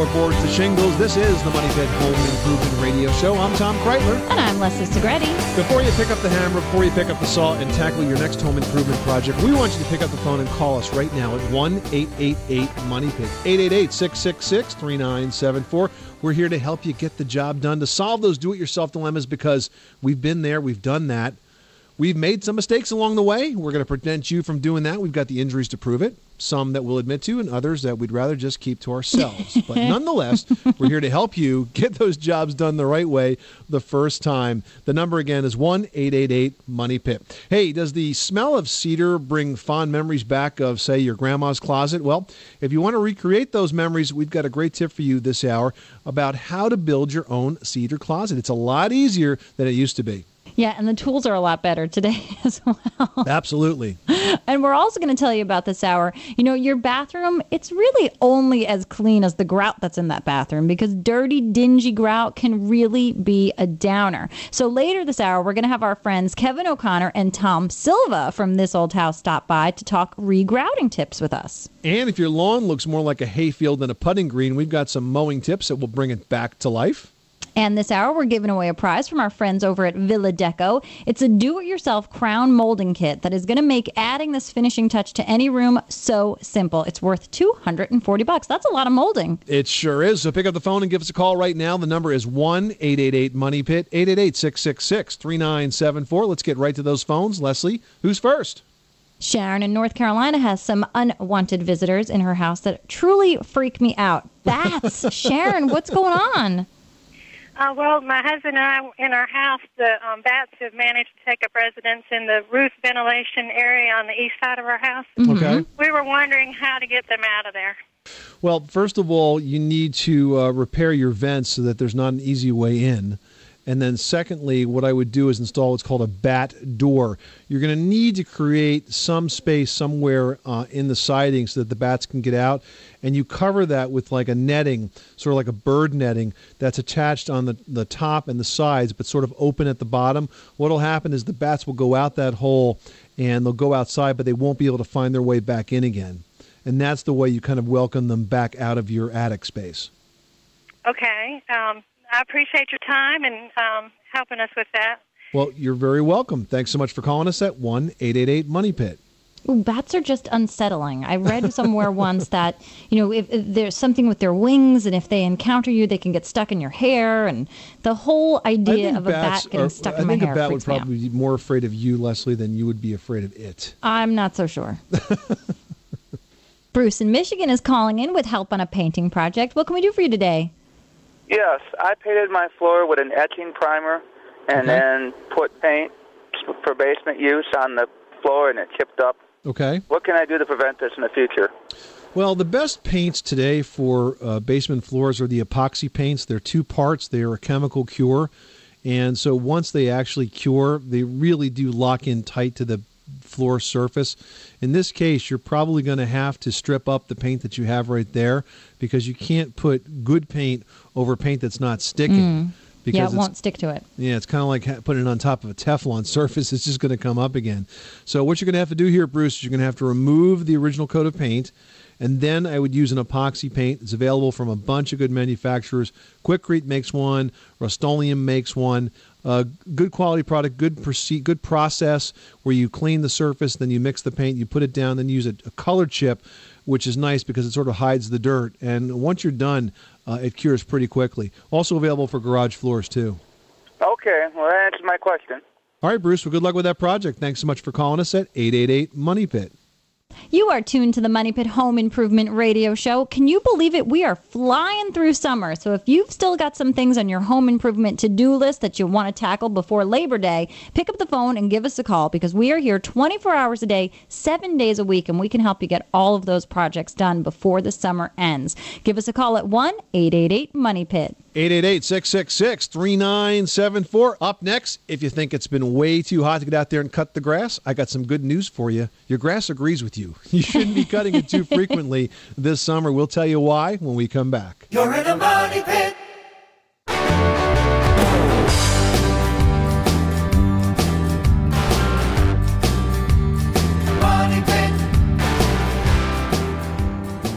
floorboards to shingles. This is the Money Pit Home Improvement Radio Show. I'm Tom Kraeutler. And I'm Leslie Segrete. Before you pick up the hammer, before you pick up the saw and tackle your next home improvement project, we want you to pick up the phone and call us right now at 1 888 Money Pit. 888 666 3974. We're here to help you get the job done, to solve those do it yourself dilemmas because we've been there, we've done that. We've made some mistakes along the way. We're going to prevent you from doing that. We've got the injuries to prove it, some that we'll admit to, and others that we'd rather just keep to ourselves. but nonetheless, we're here to help you get those jobs done the right way the first time. The number again is 1 888 Money Pit. Hey, does the smell of cedar bring fond memories back of, say, your grandma's closet? Well, if you want to recreate those memories, we've got a great tip for you this hour about how to build your own cedar closet. It's a lot easier than it used to be. Yeah, and the tools are a lot better today as well. Absolutely. And we're also going to tell you about this hour. You know, your bathroom, it's really only as clean as the grout that's in that bathroom because dirty, dingy grout can really be a downer. So later this hour, we're going to have our friends Kevin O'Connor and Tom Silva from This Old House stop by to talk regrouting tips with us. And if your lawn looks more like a hayfield than a putting green, we've got some mowing tips that will bring it back to life. And this hour, we're giving away a prize from our friends over at Villa Deco. It's a do it yourself crown molding kit that is going to make adding this finishing touch to any room so simple. It's worth 240 bucks. That's a lot of molding. It sure is. So pick up the phone and give us a call right now. The number is 1 888 Money Pit, 888 666 3974. Let's get right to those phones. Leslie, who's first? Sharon in North Carolina has some unwanted visitors in her house that truly freak me out. Bats. Sharon, what's going on? Uh, well, my husband and I, in our house, the um, bats have managed to take up residence in the roof ventilation area on the east side of our house. Okay. We were wondering how to get them out of there. Well, first of all, you need to uh, repair your vents so that there's not an easy way in. And then, secondly, what I would do is install what's called a bat door. You're going to need to create some space somewhere uh, in the siding so that the bats can get out. And you cover that with like a netting, sort of like a bird netting, that's attached on the, the top and the sides, but sort of open at the bottom. What will happen is the bats will go out that hole and they'll go outside, but they won't be able to find their way back in again. And that's the way you kind of welcome them back out of your attic space. Okay. Um, I appreciate your time and um, helping us with that. Well, you're very welcome. Thanks so much for calling us at 1 888 Money Pit. Ooh, bats are just unsettling. I read somewhere once that, you know, if, if there's something with their wings and if they encounter you, they can get stuck in your hair. And the whole idea of a bat getting are- stuck I in my think hair a bat would freaks me out. probably be more afraid of you, Leslie, than you would be afraid of it. I'm not so sure. Bruce in Michigan is calling in with help on a painting project. What can we do for you today? Yes, I painted my floor with an etching primer and then put paint for basement use on the floor and it chipped up. Okay. What can I do to prevent this in the future? Well, the best paints today for uh, basement floors are the epoxy paints. They're two parts, they're a chemical cure. And so once they actually cure, they really do lock in tight to the floor surface. In this case, you're probably going to have to strip up the paint that you have right there because you can't put good paint over paint that's not sticking. Because yeah, it won't stick to it. Yeah, it's kind of like putting it on top of a Teflon surface. It's just going to come up again. So what you're going to have to do here, Bruce, is you're going to have to remove the original coat of paint, and then I would use an epoxy paint. It's available from a bunch of good manufacturers. Quikrete makes one. Rust-Oleum makes one. Uh, good quality product, good proce- good process where you clean the surface, then you mix the paint, you put it down, then you use a, a color chip, which is nice because it sort of hides the dirt. And once you're done, uh, it cures pretty quickly. Also available for garage floors too. Okay, well, that answers my question. All right, Bruce. Well, good luck with that project. Thanks so much for calling us at 888 Money Pit. You are tuned to the Money Pit Home Improvement Radio Show. Can you believe it? We are flying through summer. So if you've still got some things on your home improvement to do list that you want to tackle before Labor Day, pick up the phone and give us a call because we are here 24 hours a day, seven days a week, and we can help you get all of those projects done before the summer ends. Give us a call at 1 888 Money Pit. 888 666 3974. Up next, if you think it's been way too hot to get out there and cut the grass, I got some good news for you. Your grass agrees with you. You shouldn't be cutting it too frequently this summer. We'll tell you why when we come back. You're in a money pit.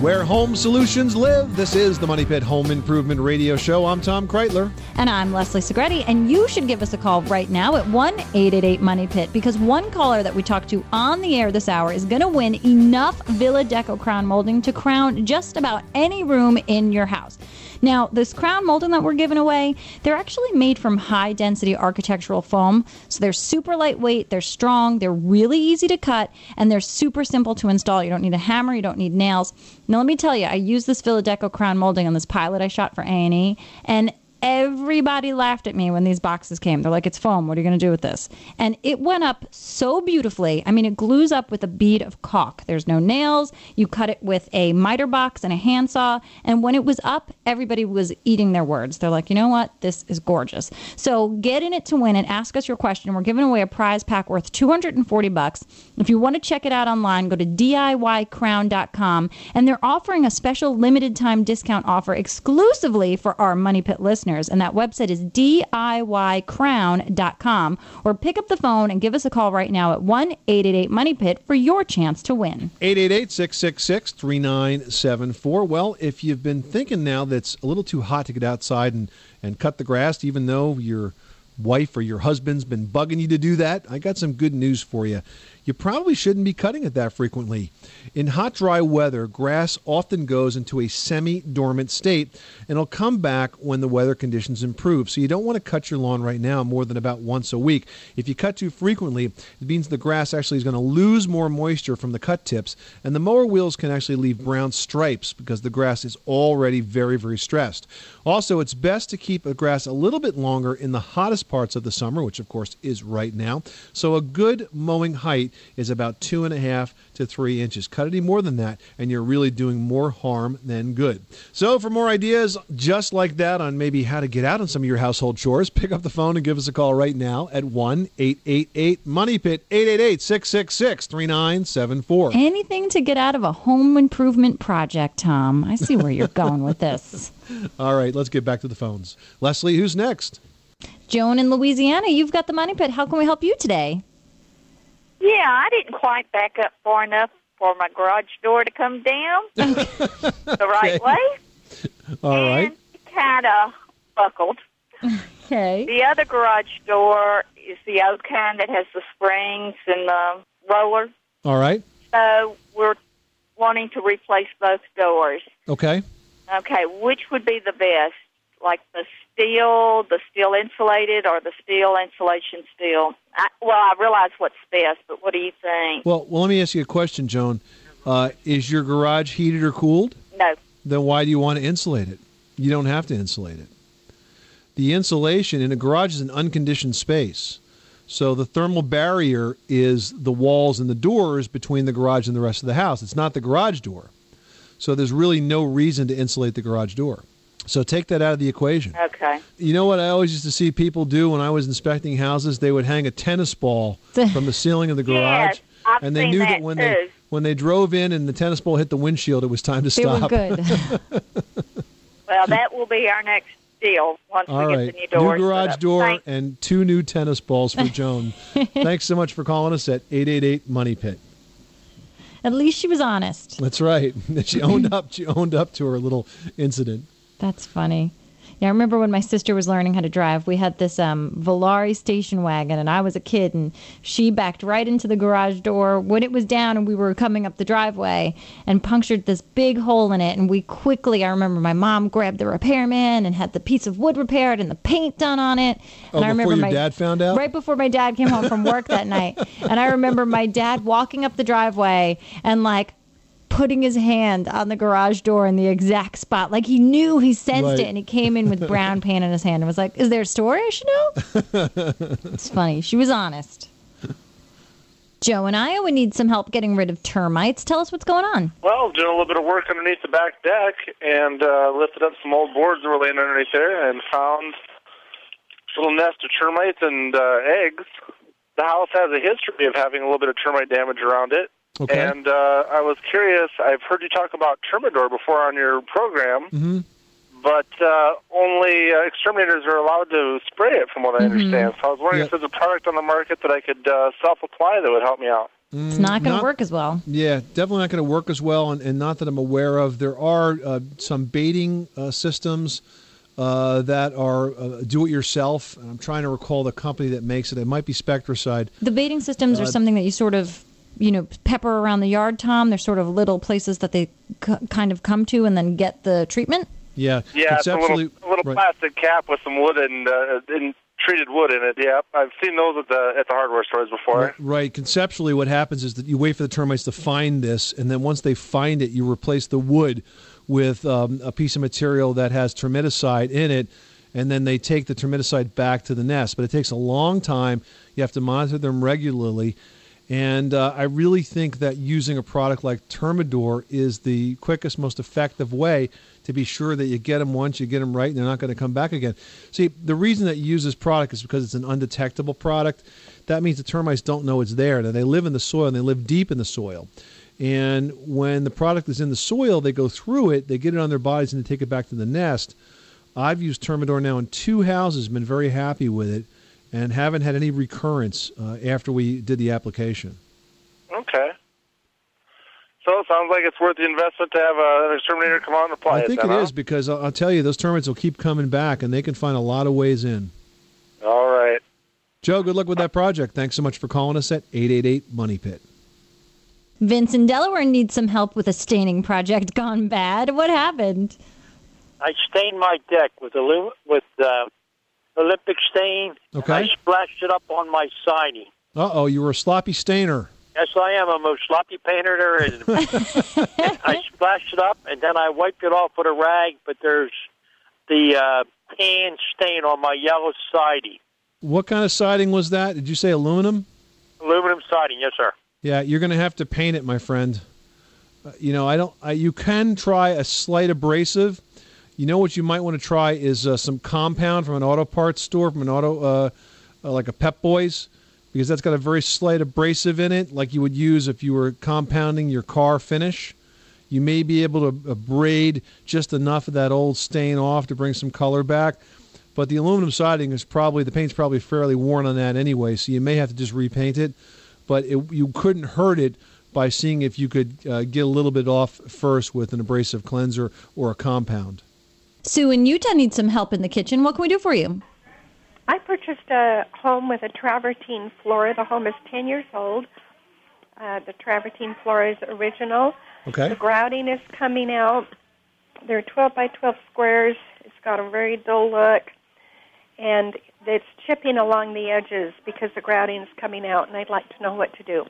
Where home solutions live, this is the Money Pit Home Improvement Radio Show. I'm Tom Kraeutler. And I'm Leslie Segrete, and you should give us a call right now at 1 888 Money Pit because one caller that we talked to on the air this hour is going to win enough Villa Deco crown molding to crown just about any room in your house. Now, this crown molding that we're giving away, they're actually made from high density architectural foam. So they're super lightweight, they're strong, they're really easy to cut, and they're super simple to install. You don't need a hammer, you don't need nails. Now, let me tell you, I used this Deco crown molding on this pilot I shot for A&E, and everybody laughed at me when these boxes came. They're like, it's foam. What are you going to do with this? And it went up so beautifully. I mean, it glues up with a bead of caulk. There's no nails. You cut it with a miter box and a handsaw. And when it was up, everybody was eating their words. They're like, you know what? This is gorgeous. So get in it to win it. Ask us your question. We're giving away a prize pack worth 240 bucks. If you want to check it out online, go to DIYcrown.com. And they're offering a special limited time discount offer exclusively for our Money Pit listeners. And that website is DIYcrown.com. Or pick up the phone and give us a call right now at 1 888 Money Pit for your chance to win. 888 666 3974. Well, if you've been thinking now that it's a little too hot to get outside and, and cut the grass, even though your wife or your husband's been bugging you to do that, I got some good news for you. You probably shouldn't be cutting it that frequently. In hot, dry weather, grass often goes into a semi dormant state and it'll come back when the weather conditions improve. So you don't want to cut your lawn right now more than about once a week. If you cut too frequently, it means the grass actually is going to lose more moisture from the cut tips, and the mower wheels can actually leave brown stripes because the grass is already very, very stressed. Also, it's best to keep the grass a little bit longer in the hottest parts of the summer, which of course is right now. So a good mowing height is about two and a half to three inches. Cut any more than that, and you're really doing more harm than good. So, for more ideas just like that on maybe how to get out on some of your household chores, pick up the phone and give us a call right now at 1 888 Money Pit 888 666 3974. Anything to get out of a home improvement project, Tom. I see where you're going with this. All right, let's get back to the phones. Leslie, who's next? Joan in Louisiana, you've got the money pit. How can we help you today? Yeah, I didn't quite back up far enough for my garage door to come down the right Okay. way. All right. and it kind of buckled. Okay. The other garage door is the old kind that has the springs and the roller. All right. So we're wanting to replace both doors. Okay. Okay, which would be the best? Like the steel, the steel insulated, or the steel insulation steel? I, well, I realize what's best, but what do you think? Well, well, let me ask you a question, Joan. Uh, is your garage heated or cooled? No. Then why do you want to insulate it? You don't have to insulate it. The insulation in a garage is an unconditioned space. So the thermal barrier is the walls and the doors between the garage and the rest of the house. It's not the garage door. So there's really no reason to insulate the garage door. So take that out of the equation. Okay. You know what I always used to see people do when I was inspecting houses? They would hang a tennis ball from the ceiling of the garage, Yes, I've and they seen knew that when they when they drove in and the tennis ball hit the windshield, it was time to They were stop. good. Well, that will be our next deal once All we right, get the new doors. put garage door Thank- and two new tennis balls for Joan. Thanks so much for calling us at eight eight eight Money Pit. At least she was honest. That's right. She owned up. She owned up to her little incident. That's funny. Yeah, I remember when my sister was learning how to drive, we had this um, Volare station wagon, and I was a kid, and she backed right into the garage door when it was down, and we were coming up the driveway, and punctured this big hole in it. And we quickly, I remember my mom grabbed the repairman and had the piece of wood repaired and the paint done on it. Oh, and I remember your my dad found out? right before my dad came home from work that night, and I remember my dad walking up the driveway and like putting his hand on the garage door in the exact spot. Like he knew he sensed Right. it and he came in with brown paint in his hand and was like, Is there a story I should know? it's funny. She was honest. Joe and Iowa need some help getting rid of termites. Tell us what's going on. Well, doing a little bit of work underneath the back deck and uh, lifted up some old boards that were laying underneath there and found a little nest of termites and uh, eggs. The house has a history of having a little bit of termite damage around it. Okay. And uh, I was curious. I've heard you talk about Termidor before on your program, hmm but uh, only uh, exterminators are allowed to spray it, from what I understand. So I was wondering Yeah. if there's a product on the market that I could uh, self-apply that would help me out. It's not going to work as well. Yeah, definitely not going to work as well, and, and not that I'm aware of. There are uh, some baiting uh, systems uh, that are uh, do-it-yourself. And I'm trying to recall the company that makes it. It might be Spectracide. The baiting systems are Uh, something that you sort of, you know, pepper around the yard, Tom. They're sort of little places that they c- kind of come to and then get the treatment. Yeah, Yeah, it's a little, a little right. plastic cap with some wood and, uh, and treated wood in it. Yeah, I've seen those at the at the hardware stores before. Right, right. Conceptually, what happens is that you wait for the termites to find this, and then once they find it, you replace the wood with um, a piece of material that has termiticide in it, and then they take the termiticide back to the nest. But it takes a long time. You have to monitor them regularly. And uh, I really think that using a product like Termidor is the quickest, most effective way to be sure that you get them once, you get them right, and they're not going to come back again. See, the reason that you use this product is because it's an undetectable product. That means the termites don't know it's there. That they live in the soil and they live deep in the soil. And when the product is in the soil, they go through it, they get it on their bodies, and they take it back to the nest. I've used Termidor now in two houses, been very happy with it, and haven't had any recurrence uh, after we did the application. Okay. So it sounds like it's worth the investment to have an exterminator come out and apply I it. think then, it huh? is because I'll, I'll tell you, those termites will keep coming back, and they can find a lot of ways in. All right. Joe, good luck with that project. Thanks so much for calling us at 888 Money Pit. Vince in Delaware needs some help with a staining project gone bad. What happened? I stained my deck with alum- with uh, Olympic stain. Okay. I splashed it up on my siding. Uh oh, you were a sloppy stainer. Yes, I am. I'm a sloppy painter there is. I splashed it up and then I wiped it off with a rag, but there's the uh, tan stain on my yellow siding. What kind of siding was that? Did you say aluminum? Aluminum siding, yes, sir. Yeah, you're going to have to paint it, my friend. Uh, you know, I don't. I, you can try a slight abrasive. You know what you might want to try is uh, some compound from an auto parts store, from an auto, uh, uh, like a Pep Boys, because that's got a very slight abrasive in it, like you would use if you were compounding your car finish. You may be able to abrade just enough of that old stain off to bring some color back. But the aluminum siding is probably the paint's probably fairly worn on that anyway, so you may have to just repaint it. But it, you couldn't hurt it by seeing if you could uh, get a little bit off first with an abrasive cleanser or a compound. Sue in Utah needs some help in the kitchen. What can we do for you? I purchased a home with a travertine floor. The home is 10 years old. Uh, the travertine floor is original. Okay. The grouting is coming out. They're 12 by 12 squares. It's got a very dull look. And it's chipping along the edges because the grouting is coming out, and I'd like to know what to do.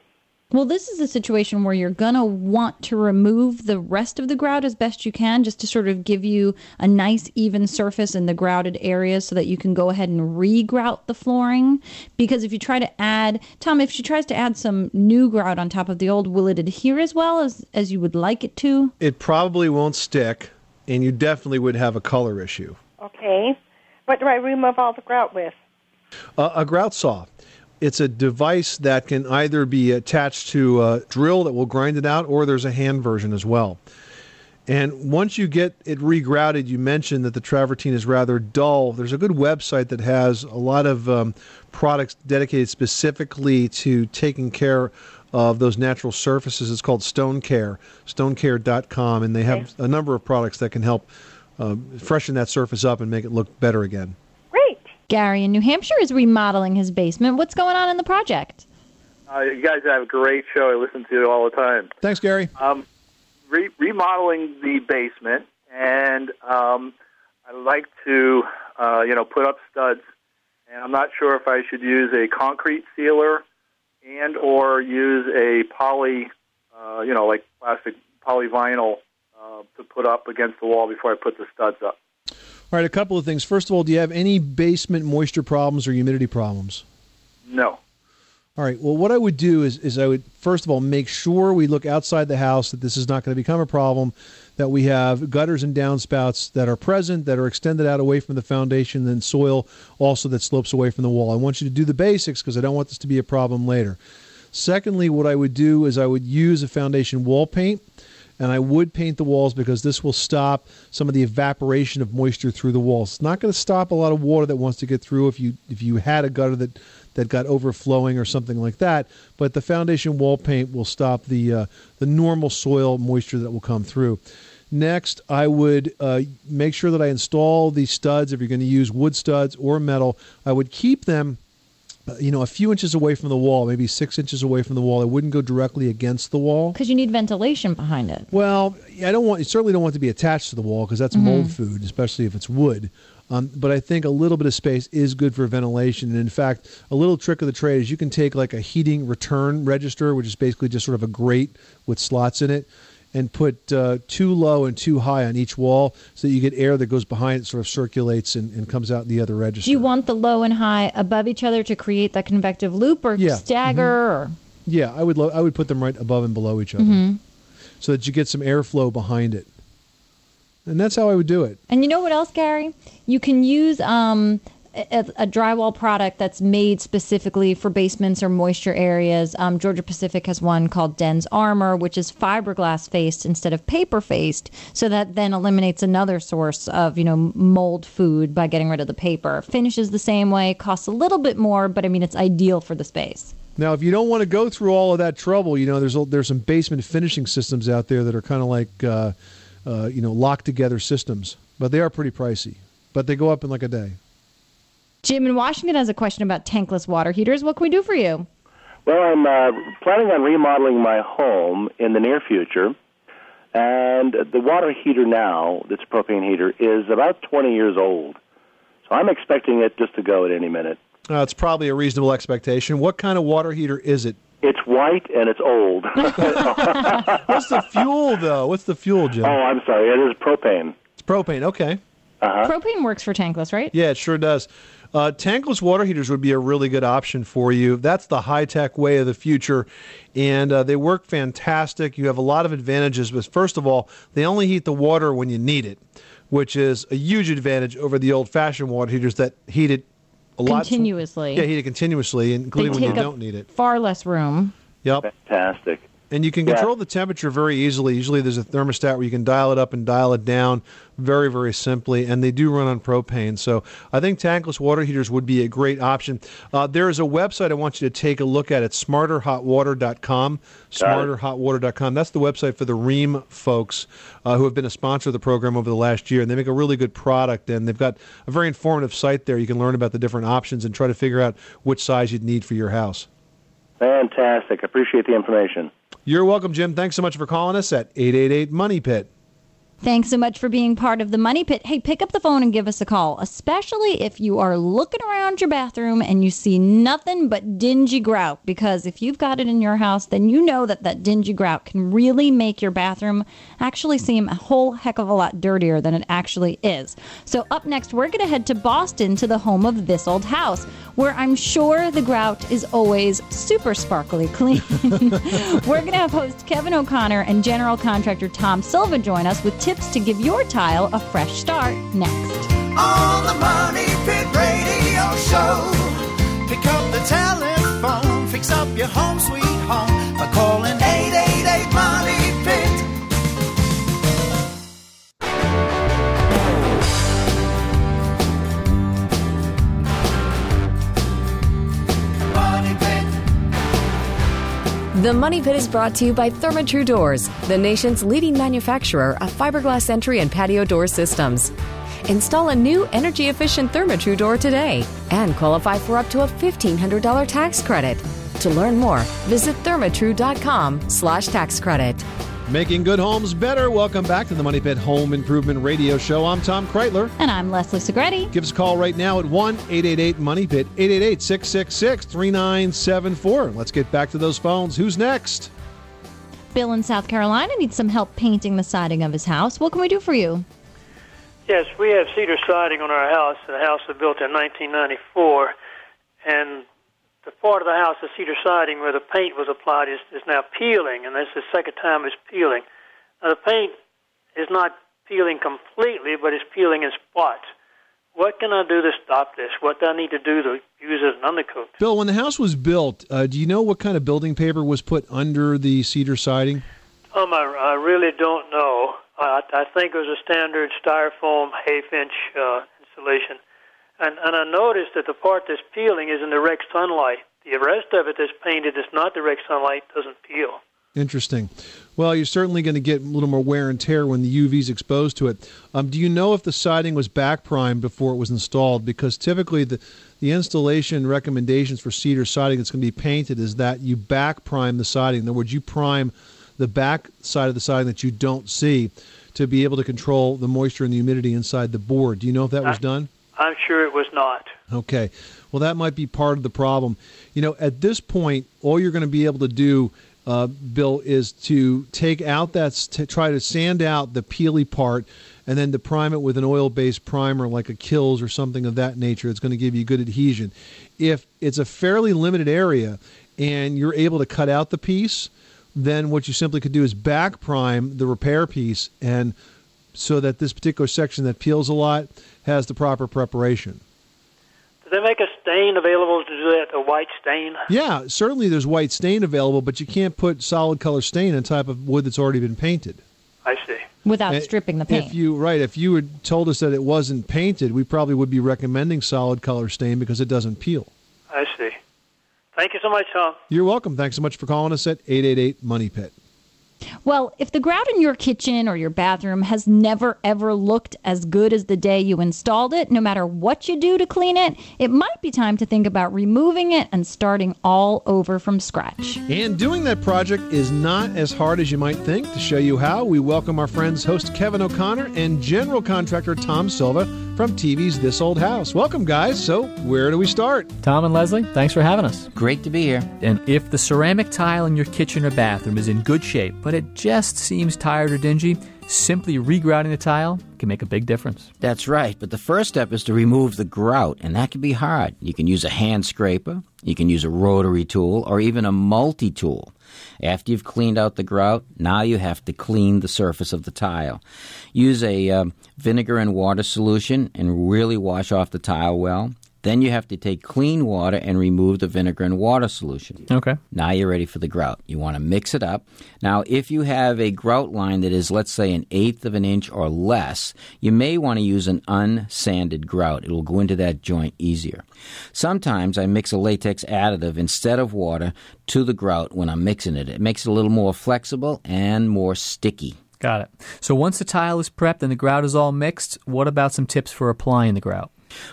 Well, this is a situation where you're going to want to remove the rest of the grout as best you can just to sort of give you a nice even surface in the grouted areas so that you can go ahead and re-grout the flooring. Because if you try to add, Tom, if she tries to add some new grout on top of the old, will it adhere as well as, as you would like it to? It probably won't stick, and you definitely would have a color issue. Okay. What do I remove all the grout with? Uh, a grout saw. It's a device that can either be attached to a drill that will grind it out, or there's a hand version as well. And once you get it regrouted, you mentioned that the travertine is rather dull. There's a good website that has a lot of um, products dedicated specifically to taking care of those natural surfaces. It's called Stone Care, stonecare.com, and they have a number of products that can help uh, freshen that surface up and make it look better again. Great. Gary in New Hampshire is remodeling his basement. What's going on in the project? Uh, you guys have a great show. I listen to it all the time. Thanks, Gary. Um, re- remodeling the basement, and um, I like to, uh, you know, put up studs. And I'm not sure if I should use a concrete sealer and or use a poly, uh, you know, like plastic polyvinyl uh, to put up against the wall before I put the studs up. All right, a couple of things. First of all, do you have any basement moisture problems or humidity problems? No. All right. Well, what I would do is, is I would first of all make sure we look outside the house that this is not going to become a problem. That we have gutters and downspouts that are present, that are extended out away from the foundation, and soil also that slopes away from the wall. I want you to do the basics because I don't want this to be a problem later. Secondly, what I would do is I would use a foundation wall paint and I would paint the walls because this will stop some of the evaporation of moisture through the walls. It's not going to stop a lot of water that wants to get through if you if you had a gutter that that got overflowing or something like that. But the foundation wall paint will stop the uh, the normal soil moisture that will come through. Next, I would uh, make sure that I install these studs. If you're going to use wood studs or metal, I would keep them you know, a few inches away from the wall, maybe six inches away from the wall. I wouldn't go directly against the wall. Because you need ventilation behind it. Well, I don't want. You certainly don't want it to be attached to the wall because that's Mhm. mold food, especially if it's wood. Um, but I think a little bit of space is good for ventilation. And in fact, a little trick of the trade is you can take like a heating return register, which is basically just sort of a grate with slots in it, and put uh, too low and too high on each wall so that you get air that goes behind it, sort of circulates and, and comes out the other register. Do you want the low and high above each other to create that convective loop or Yeah. stagger or Yeah, I would lo- I would put them right above and below each other Mhm. so that you get some airflow behind it. And that's how I would do it. And you know what else, Gary? You can use um, a, a drywall product that's made specifically for basements or moisture areas. Um, Georgia Pacific has one called DensArmor, which is fiberglass faced instead of paper faced, so that then eliminates another source of you know mold food by getting rid of the paper. Finishes the same way, costs a little bit more, but I mean it's ideal for the space. Now, if you don't want to go through all of that trouble, you know, there's there's some basement finishing systems out there that are kind of like, uh, uh, you know, locked together systems, but they are pretty pricey. But they go up in like a day. Jim in Washington has a question about tankless water heaters. What can we do for you? Well, I'm uh, planning on remodeling my home in the near future, and the water heater now, that's a propane heater, is about 20 years old. So I'm expecting it just to go at any minute. Uh, it's probably a reasonable expectation. What kind of water heater is it? It's white and it's old. What's the fuel though? What's the fuel, Jim? Oh, I'm sorry. It is propane. It's propane. Okay. Uh-huh. Propane works for tankless, right? Yeah, it sure does. Uh, tankless water heaters would be a really good option for you. That's the high tech way of the future, and uh, they work fantastic. You have a lot of advantages, but first of all, they only heat the water when you need it, which is a huge advantage over the old fashioned water heaters that heat it a lot Continuously. Yeah, heat it continuously, including they when you don't need it. Far less room. Yep. Fantastic. And you can Yeah. control the temperature very easily. Usually there's a thermostat where you can dial it up and dial it down very, very simply. And they do run on propane. So I think tankless water heaters would be a great option. Uh, there is a website I want you to take a look at. It's smarterhotwater.com. Smarterhotwater.com. That's the website for the Rheem folks uh, who have been a sponsor of the program over the last year. And they make a really good product. And they've got a very informative site there. You can learn about the different options and try to figure out which size you'd need for your house. Fantastic. Appreciate the information. You're welcome, Jim. Thanks so much for calling us at 888 Money Pit. Thanks so much for being part of the Money Pit. Hey, pick up the phone and give us a call, especially if you are looking around your bathroom and you see nothing but dingy grout. Because if you've got it in your house, then you know that that dingy grout can really make your bathroom actually seem a whole heck of a lot dirtier than it actually is. So, up next, we're going to head to Boston to the home of This Old House, where I'm sure the grout is always super sparkly clean. we're going to have host Kevin O'Connor and general contractor Tom Silva join us with tips to give your tile a fresh start next. On the Money Pit Radio Show. Pick up the telephone, fix up your home sweet The Money Pit is brought to you by Therma-Tru Doors, the nation's leading manufacturer of fiberglass entry and patio door systems. Install a new energy-efficient Therma-Tru door today and qualify for up to a $1,500 tax credit. To learn more, visit thermatru.com slash tax credit. Making good homes better. Welcome back to the Money Pit Home Improvement Radio Show. I'm Tom Kraeutler. And I'm Leslie Segrete. Give us a call right now at 1 888 Money Pit, 888 666 3974. Let's get back to those phones. Who's next? Bill in South Carolina needs some help painting the siding of his house. What can we do for you? Yes, we have cedar siding on our house. The house was built in 1994, and the part of the house, the cedar siding where the paint was applied, is, is now peeling, and this is the second time it's peeling. Now, the paint is not peeling completely, but it's peeling in spots. What can I do to stop this? What do I need to do to use as an undercoat? Bill, when the house was built, uh, do you know what kind of building paper was put under the cedar siding? Um, I, I really don't know. I, I think it was a standard styrofoam half inch uh, insulation. And, and I noticed that the part that's peeling is in direct sunlight. The rest of it that's painted is not direct sunlight, doesn't peel. Interesting. Well, you're certainly going to get a little more wear and tear when the UV's exposed to it. Um, do you know if the siding was back primed before it was installed? Because typically the the installation recommendations for cedar siding that's going to be painted is that you back prime the siding. In other words, you prime the back side of the siding that you don't see to be able to control the moisture and the humidity inside the board. Do you know if that was done? I'm sure it was not. Okay. Well, that might be part of the problem. You know, at this point, all you're going to be able to do, uh, Bill, is to take out that, to try to sand out the peely part, and then to prime it with an oil-based primer like a Kilz or something of that nature. It's going to give you good adhesion. If it's a fairly limited area and you're able to cut out the piece, then what you simply could do is back prime the repair piece, and so that this particular section that peels a lot has the proper preparation. Do they make a stain available to do that, a white stain? Yeah, certainly there's white stain available, but you can't put solid color stain on top of wood that's already been painted. I see. Without Eh, stripping the paint. If you right, if you had told us that it wasn't painted, we probably would be recommending solid color stain because it doesn't peel. I see. Thank you so much, Tom. You're welcome. Thanks so much for calling us at 888 Money Pit. Well, if the grout in your kitchen or your bathroom has never ever looked as good as the day you installed it, no matter what you do to clean it, it might be time to think about removing it and starting all over from scratch. And doing that project is not as hard as you might think. To show you how, we welcome our friends host Kevin O'Connor and general contractor Tom Silva from TV's This Old House. Welcome, guys. So, where do we start? Tom and Leslie, thanks for having us. Great to be here. And if the ceramic tile in your kitchen or bathroom is in good shape, but it just seems tired or dingy, simply regrouting the tile can make a big difference. That's right, but the first step is to remove the grout, and that can be hard. You can use a hand scraper, you can use a rotary tool, or even a multi tool. After you've cleaned out the grout, now you have to clean the surface of the tile. Use a um, vinegar and water solution and really wash off the tile well. Then you have to take clean water and remove the vinegar and water solution. Okay. Now you're ready for the grout. You want to mix it up. Now, if you have a grout line that is, let's say, an eighth of an inch or less, you may want to use an unsanded grout. It will go into that joint easier. Sometimes I mix a latex additive instead of water to the grout when I'm mixing it. It makes it a little more flexible and more sticky. Got it. So once the tile is prepped and the grout is all mixed, what about some tips for applying the grout?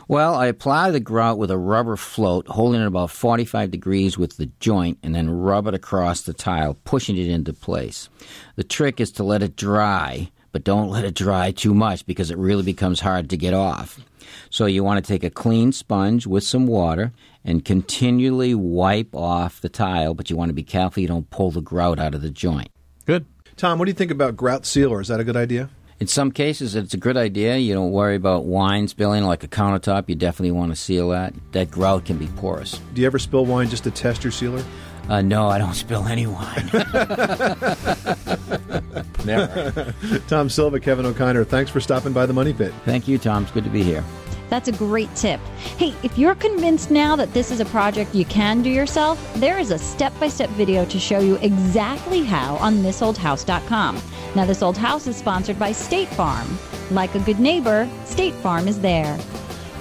Well, I apply the grout with a rubber float, holding it about 45 degrees with the joint, and then rub it across the tile, pushing it into place. The trick is to let it dry, but don't let it dry too much because it really becomes hard to get off. So you want to take a clean sponge with some water and continually wipe off the tile, but you want to be careful you don't pull the grout out of the joint. Good. Tom, what do you think about grout sealer? Is that a good idea? In some cases, it's a good idea. You don't worry about wine spilling like a countertop. You definitely want to seal that. That grout can be porous. Do you ever spill wine just to test your sealer? Uh, no, I don't spill any wine. Never. Tom Silva, Kevin O'Connor, thanks for stopping by the Money Pit. Thank you, Tom. It's good to be here. That's a great tip. Hey, if you're convinced now that this is a project you can do yourself, there is a step by step video to show you exactly how on thisoldhouse.com. Now, This Old House is sponsored by State Farm. Like a good neighbor, State Farm is there.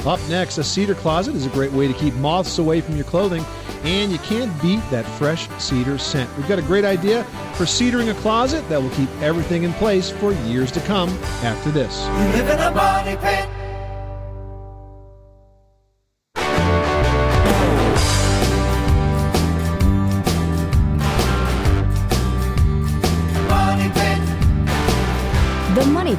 Up next, a cedar closet is a great way to keep moths away from your clothing, and you can't beat that fresh cedar scent. We've got a great idea for cedering a closet that will keep everything in place for years to come after this. You live in a money pit.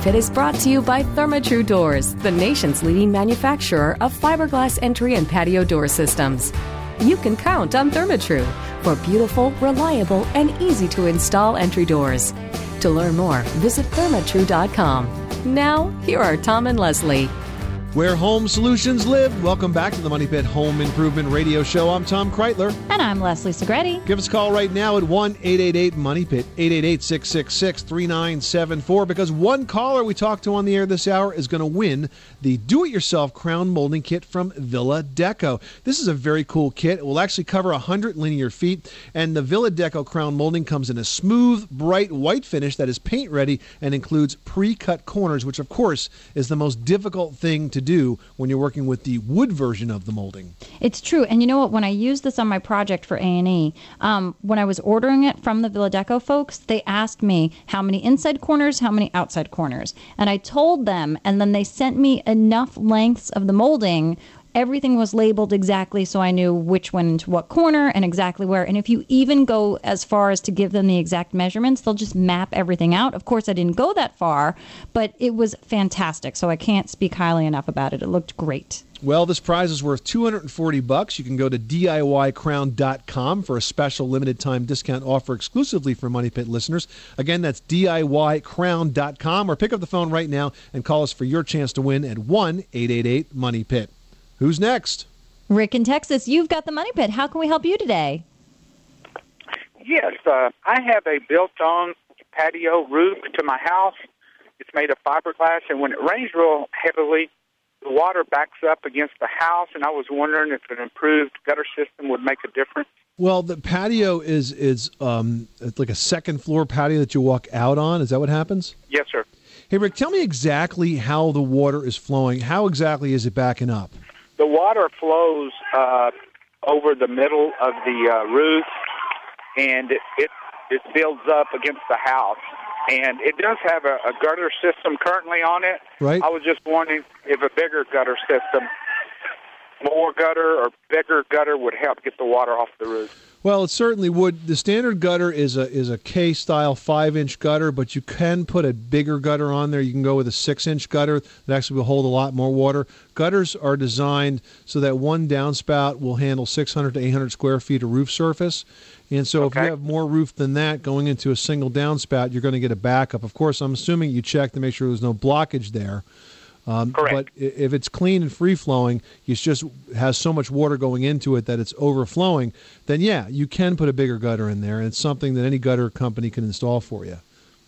Pit is brought to you by Therma-Tru Doors, the nation's leading manufacturer of fiberglass entry and patio door systems. You can count on Therma-Tru for beautiful, reliable, and easy to install entry doors. To learn more, visit thermatru.com. Now, here are Tom and Leslie. Where home solutions live. Welcome back to the Money Pit Home Improvement Radio Show. I'm Tom Kraeutler. And I'm Leslie Segrete. Give us a call right now at 1 888 Money Pit, 888 666 3974. Because one caller we talked to on the air this hour is going to win the do it yourself crown molding kit from Villa Deco. This is a very cool kit. It will actually cover 100 linear feet. And the Villa Deco crown molding comes in a smooth, bright white finish that is paint ready and includes pre cut corners, which, of course, is the most difficult thing to do when you're working with the wood version of the molding. It's true, and you know what? When I used this on my project for A and E, um, when I was ordering it from the Villa Deco folks, they asked me how many inside corners, how many outside corners, and I told them, and then they sent me enough lengths of the molding. Everything was labeled exactly so I knew which went into what corner and exactly where. And if you even go as far as to give them the exact measurements, they'll just map everything out. Of course, I didn't go that far, but it was fantastic. So I can't speak highly enough about it. It looked great. Well, this prize is worth 240 bucks. You can go to DIYcrown.com for a special limited time discount offer exclusively for Money Pit listeners. Again, that's DIYcrown.com or pick up the phone right now and call us for your chance to win at 1-888 Money Pit. Who's next? Rick in Texas, you've got the money pit. How can we help you today? Yes, uh, I have a built-on patio roof to my house. It's made of fiberglass, and when it rains real heavily, the water backs up against the house. And I was wondering if an improved gutter system would make a difference. Well, the patio is is um, it's like a second floor patio that you walk out on. Is that what happens? Yes, sir. Hey, Rick, tell me exactly how the water is flowing. How exactly is it backing up? The water flows uh, over the middle of the uh, roof, and it, it it builds up against the house. And it does have a, a gutter system currently on it. Right. I was just wondering if a bigger gutter system, more gutter or bigger gutter, would help get the water off the roof. Well, it certainly would. The standard gutter is a is a K style five inch gutter, but you can put a bigger gutter on there. You can go with a six inch gutter that actually will hold a lot more water. Gutters are designed so that one downspout will handle 600 to 800 square feet of roof surface. And so, if you have more roof than that going into a single downspout, you're going to get a backup. Of course, I'm assuming you check to make sure there's no blockage there. Um, Correct. But if it's clean and free flowing, it just has so much water going into it that it's overflowing. Then yeah, you can put a bigger gutter in there, and it's something that any gutter company can install for you.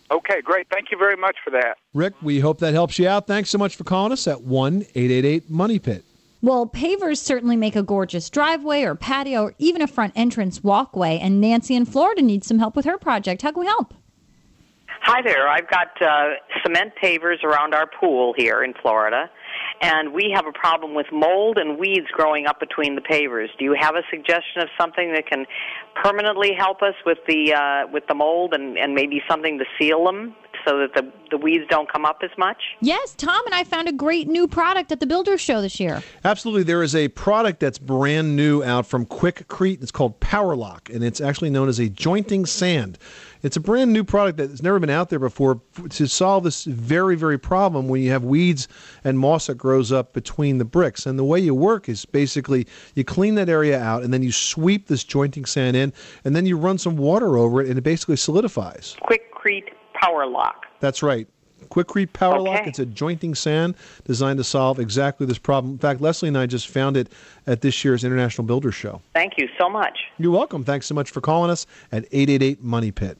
Okay, great. Thank you very much for that. Rick, we hope that helps you out. Thanks so much for calling us at one eight eight eight Money Pit. Well, pavers certainly make a gorgeous driveway or patio or even a front entrance walkway. And Nancy in Florida needs some help with her project. How can we help? Hi there. I've got uh, cement pavers around our pool here in Florida, and we have a problem with mold and weeds growing up between the pavers. Do you have a suggestion of something that can permanently help us with the uh, with the mold and, and maybe something to seal them so that the the weeds don't come up as much? Yes, Tom and I found a great new product at the Builder Show this year. Absolutely. There is a product that's brand new out from Quikrete. It's called PowerLoc, and it's actually known as a jointing sand. It's a brand new product that's never been out there before to solve this very, very problem when you have weeds and moss that grows up between the bricks. And the way you work is basically you clean that area out and then you sweep this jointing sand in and then you run some water over it and it basically solidifies. Quikrete Power Lock. That's right. Quikrete Power Lock. It's a jointing sand designed to solve exactly this problem. In fact, Leslie and I just found it at this year's International Builders Show. Thank you so much. You're welcome. Thanks so much for calling us at 888 Money Pit.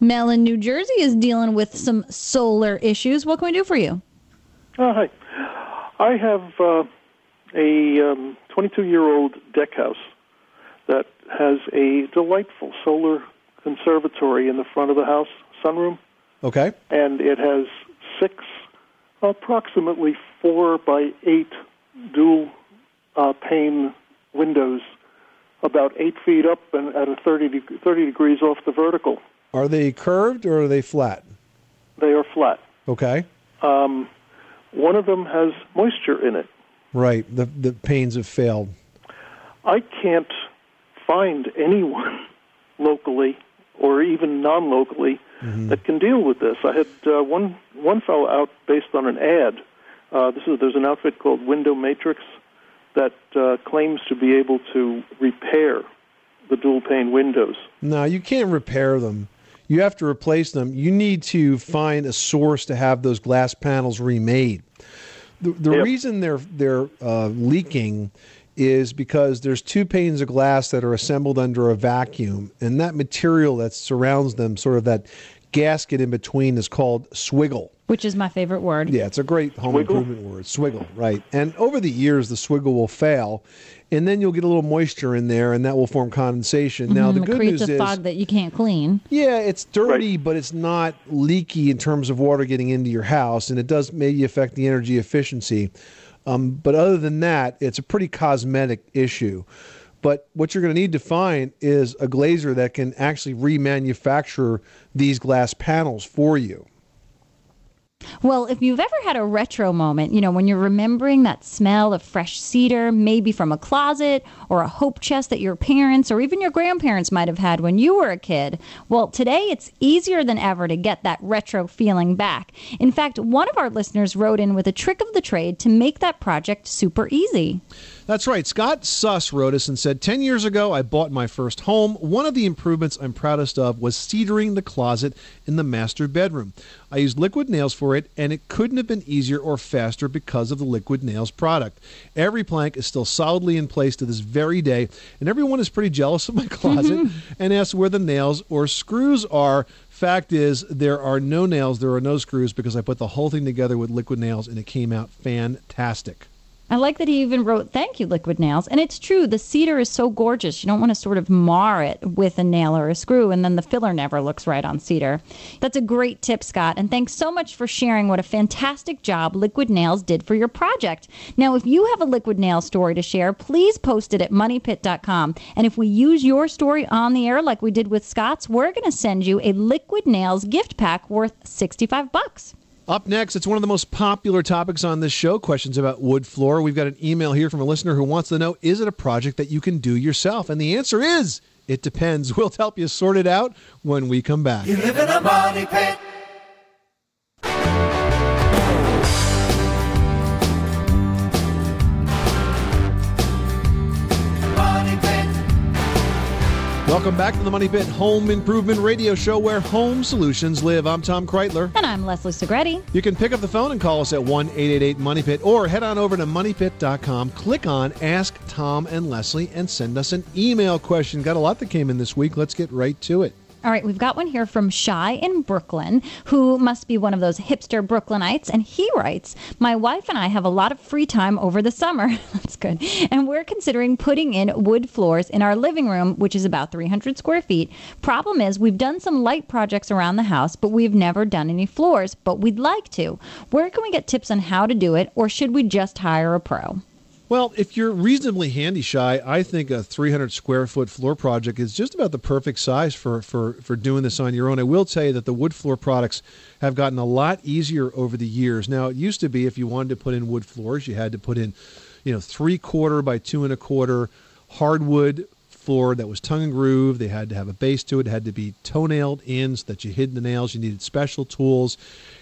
Mel in New Jersey is dealing with some solar issues. What can we do for you? Oh, hi. I have uh, a um, 22 year old deck house that has a delightful solar conservatory in the front of the house, sunroom, Okay. and it has six approximately four by eight dual uh, pane windows about eight feet up and at a 30, deg 30 degrees off the vertical. Are they curved or are they flat? They are flat. Okay. Um, one of them has moisture in it. Right. The the panes have failed. I can't find anyone locally or even non-locally Mm-hmm. that can deal with this. I had uh, one one fellow out based on an ad. Uh, this is there's an outfit called Window Matrix that uh, claims to be able to repair the dual pane windows. No, you can't repair them. You have to replace them. You need to find a source to have those glass panels remade. The, the reason they're they're uh, leaking is because there's two panes of glass that are assembled under a vacuum, and that material that surrounds them, sort of that gasket in between, is called swiggle. Which is my favorite word. Yeah, it's a great home Swiggle? improvement word. Swiggle, right. And over the years, the swiggle will fail, and then you'll get a little moisture in there, and that will form condensation. Now, the it good creates news a is. fog that you can't clean. Yeah, it's dirty, but it's not leaky in terms of water getting into your house, and it does maybe affect the energy efficiency. Um, but other than that, it's a pretty cosmetic issue. But what you're going to need to find is a glazer that can actually remanufacture these glass panels for you. Well, if you've ever had a retro moment, you know, when you're remembering that smell of fresh cedar, maybe from a closet or a hope chest that your parents or even your grandparents might have had when you were a kid, well, today it's easier than ever to get that retro feeling back. In fact, one of our listeners wrote in with a trick of the trade to make that project super easy. That's right. Scott Suss wrote us and said 10 years ago, I bought my first home. One of the improvements I'm proudest of was cedaring the closet in the master bedroom. I used liquid nails for it, and it couldn't have been easier or faster because of the liquid nails product. Every plank is still solidly in place to this very day, and everyone is pretty jealous of my closet and asks where the nails or screws are. Fact is, there are no nails, there are no screws because I put the whole thing together with liquid nails and it came out fantastic. I like that he even wrote, Thank you, Liquid Nails. And it's true, the cedar is so gorgeous. You don't want to sort of mar it with a nail or a screw, and then the filler never looks right on cedar. That's a great tip, Scott. And thanks so much for sharing what a fantastic job Liquid Nails did for your project. Now, if you have a Liquid Nail story to share, please post it at moneypit.com. And if we use your story on the air like we did with Scott's, we're going to send you a Liquid Nails gift pack worth 65 bucks. Up next, it's one of the most popular topics on this show questions about wood floor. We've got an email here from a listener who wants to know is it a project that you can do yourself? And the answer is it depends. We'll help you sort it out when we come back. You live in a money pit. Welcome back to the Money Pit Home Improvement Radio Show where home solutions live. I'm Tom Kraeutler. And I'm Leslie Segrete. You can pick up the phone and call us at 1 888 Money Pit or head on over to moneypit.com, click on Ask Tom and Leslie, and send us an email question. Got a lot that came in this week. Let's get right to it. All right, we've got one here from Shy in Brooklyn, who must be one of those hipster Brooklynites. And he writes My wife and I have a lot of free time over the summer. That's good. And we're considering putting in wood floors in our living room, which is about 300 square feet. Problem is, we've done some light projects around the house, but we've never done any floors, but we'd like to. Where can we get tips on how to do it, or should we just hire a pro? Well, if you're reasonably handy shy, I think a 300 square foot floor project is just about the perfect size for, for, for doing this on your own. I will tell you that the wood floor products have gotten a lot easier over the years. Now, it used to be if you wanted to put in wood floors, you had to put in, you know, three quarter by two and a quarter hardwood floor that was tongue and groove. They had to have a base to it. It had to be toenailed in so that you hid the nails. You needed special tools.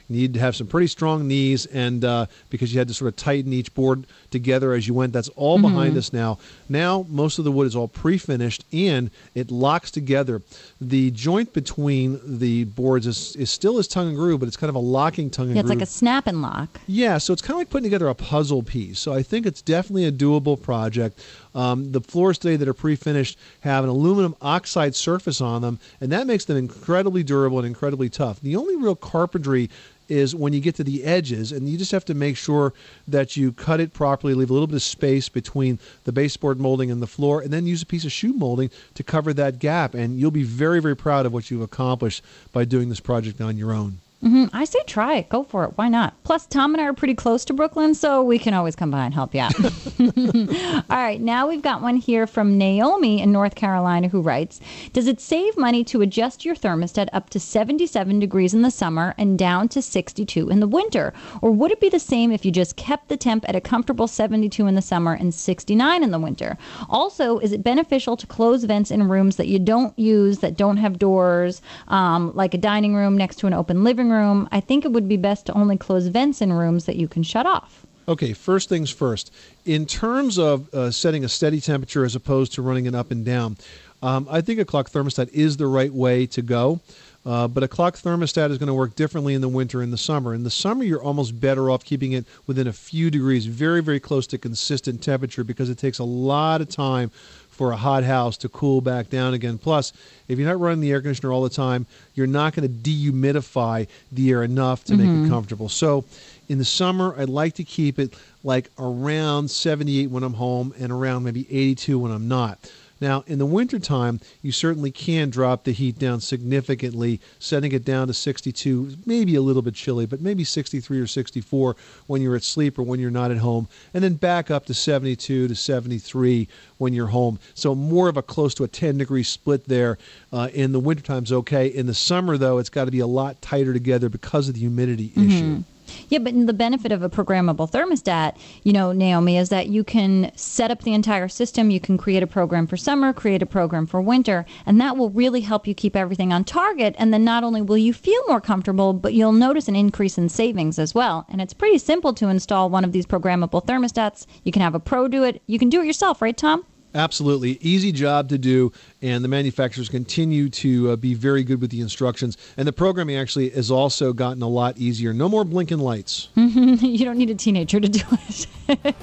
You needed to have some pretty strong knees, and uh, because you had to sort of tighten each board together as you went. That's all behind Mhm. us now. Now most of the wood is all pre-finished, and it locks together. The joint between the boards is, is still is tongue and groove, but it's kind of a locking tongue and Yeah, it's groove. like a snap and lock. Yeah, so it's kind of like putting together a puzzle piece. So I think it's definitely a doable project. Um, the floors today that are pre-finished have an aluminum oxide surface on them, and that makes them incredibly durable and incredibly tough. The only real carpentry is when you get to the edges, and you just have to make sure that you cut it properly, leave a little bit of space between the baseboard molding and the floor, and then use a piece of shoe molding to cover that gap. And you'll be very, very proud of what you've accomplished by doing this project on your own. Hmm I say try it. Go for it. Why not? Plus, Tom and I are pretty close to Brooklyn, so we can always come by and help you out. All right, now we've got one here from Naomi in North Carolina who writes Does it save money to adjust your thermostat up to 77 degrees in the summer and down to 62 in the winter? Or would it be the same if you just kept the temp at a comfortable 72 in the summer and 69 in the winter? Also, is it beneficial to close vents in rooms that you don't use, that don't have doors, um, like a dining room next to an open living room? I think it would be best to only close vents in rooms that you can shut off. Okay, first things first. In terms of uh, setting a steady temperature as opposed to running it up and down, um, I think a clock thermostat is the right way to go. Uh, but a clock thermostat is going to work differently in the winter and the summer. In the summer, you're almost better off keeping it within a few degrees, very, very close to consistent temperature, because it takes a lot of time for a hot house to cool back down again. Plus, if you're not running the air conditioner all the time, you're not going to dehumidify the air enough to make Mhm. it comfortable. So, in the summer, I'd like to keep it like around 78 when I'm home and around maybe 82 when I'm not. Now, in the wintertime, you certainly can drop the heat down significantly, setting it down to 62, maybe a little bit chilly, but maybe 63 or 64 when you're at sleep or when you're not at home, and then back up to 72 to 73 when you're home. So more of a close to a 10 degree split there. Uh, in the wintertime's okay. In the summer, though, it's got to be a lot tighter together because of the humidity issue. Yeah, but the benefit of a programmable thermostat, you know, Naomi, is that you can set up the entire system. You can create a program for summer, create a program for winter, and that will really help you keep everything on target. And then not only will you feel more comfortable, but you'll notice an increase in savings as well. And it's pretty simple to install one of these programmable thermostats. You can have a pro do it. You can do it yourself, right, Tom? Absolutely. Easy job to do, and the manufacturers continue to uh, be very good with the instructions. And the programming actually has also gotten a lot easier. No more blinking lights. you don't need a teenager to do it.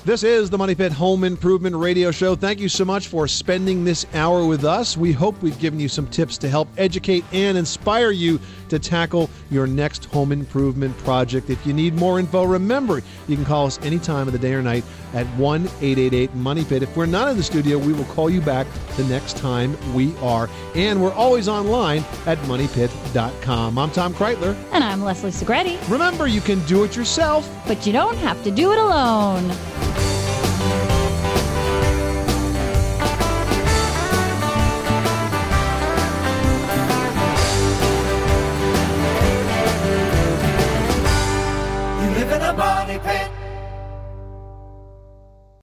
This is the Money Pit Home Improvement Radio Show. Thank you so much for spending this hour with us. We hope we've given you some tips to help educate and inspire you to tackle your next home improvement project. If you need more info, remember you can call us any time of the day or night at 1 888 Money Pit. If we're not in the studio, we will call you back the next time we are. And we're always online at moneypit.com. I'm Tom Kraeutler. and I'm Leslie Segrete. Remember, you can do it yourself, but you don't have to do it alone.